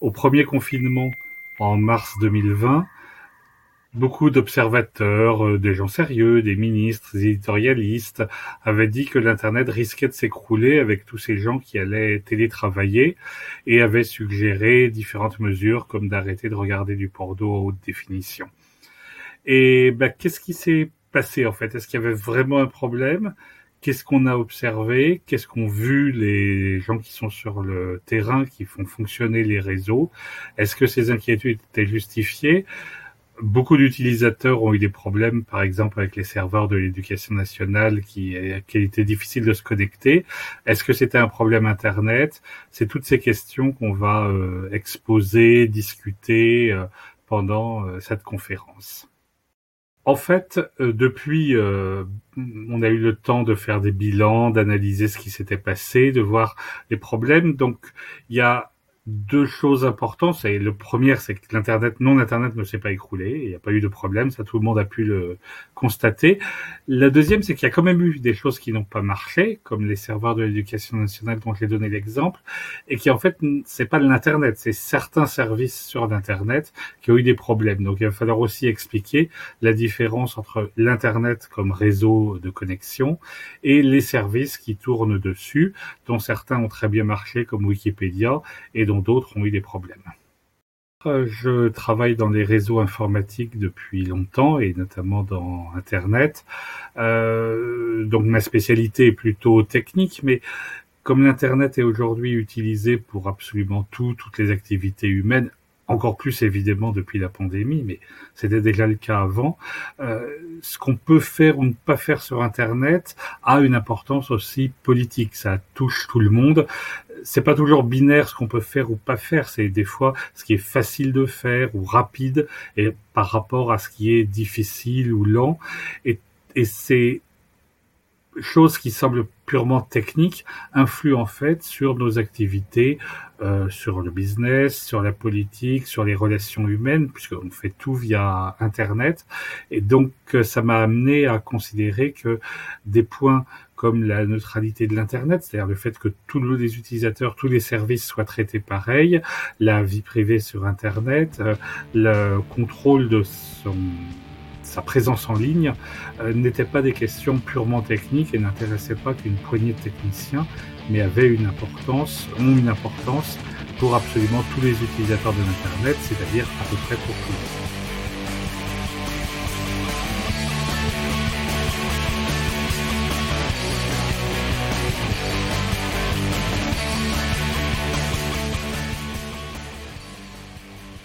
Au premier confinement, en mars 2020, beaucoup d'observateurs, euh, des gens sérieux, des ministres, des éditorialistes avaient dit que l'Internet risquait de s'écrouler avec tous ces gens qui allaient télétravailler et avaient suggéré différentes mesures comme d'arrêter de regarder du porno à haute définition. Et bah, qu'est-ce qui s'est passé en fait? Est-ce qu'il y avait vraiment un problème? Qu'est-ce qu'on a observé? Qu'est-ce qu'ont vu les gens qui sont sur le terrain, qui font fonctionner les réseaux? Est-ce que ces inquiétudes étaient justifiées? Beaucoup d'utilisateurs ont eu des problèmes, par exemple avec les serveurs de l'éducation nationale, qui, qu'il était difficile de se connecter. Est-ce que c'était un problème Internet? C'est toutes ces questions qu'on va euh, exposer, discuter euh, pendant euh, cette conférence. En fait, euh, depuis, euh, on a eu le temps de faire des bilans, d'analyser ce qui s'était passé, de voir les problèmes. Donc, il y a deux choses importantes. Et le premier, c'est que l'internet, non internet ne s'est pas écroulé. Il n'y a pas eu de problème. Ça, tout le monde a pu le constater. La deuxième, c'est qu'il y a quand même eu des choses qui n'ont pas marché, comme les serveurs de l'éducation nationale dont j'ai donné l'exemple, et qui en fait, c'est pas l'internet, c'est certains services sur l'internet qui ont eu des problèmes. Donc, il va falloir aussi expliquer la différence entre l'internet comme réseau de connexion et les services qui tournent dessus, dont certains ont très bien marché, comme Wikipédia, et d'autres ont eu des problèmes. Euh, je travaille dans les réseaux informatiques depuis longtemps et notamment dans Internet. Euh, donc ma spécialité est plutôt technique, mais comme l'Internet est aujourd'hui utilisé pour absolument tout, toutes les activités humaines, encore plus évidemment depuis la pandémie, mais c'était déjà le cas avant. Euh, ce qu'on peut faire ou ne pas faire sur Internet a une importance aussi politique. Ça touche tout le monde. C'est pas toujours binaire ce qu'on peut faire ou pas faire. C'est des fois ce qui est facile de faire ou rapide et par rapport à ce qui est difficile ou lent. Et, et c'est choses qui semblent purement techniques influent en fait sur nos activités, euh, sur le business, sur la politique, sur les relations humaines, puisqu'on fait tout via Internet. Et donc, euh, ça m'a amené à considérer que des points comme la neutralité de l'Internet, c'est-à-dire le fait que tous les utilisateurs, tous les services soient traités pareil, la vie privée sur Internet, euh, le contrôle de son sa présence en ligne euh, n'était pas des questions purement techniques et n'intéressaient pas qu'une poignée de techniciens, mais avait une importance, ont une importance pour absolument tous les utilisateurs de l'Internet, c'est-à-dire à peu près pour monde.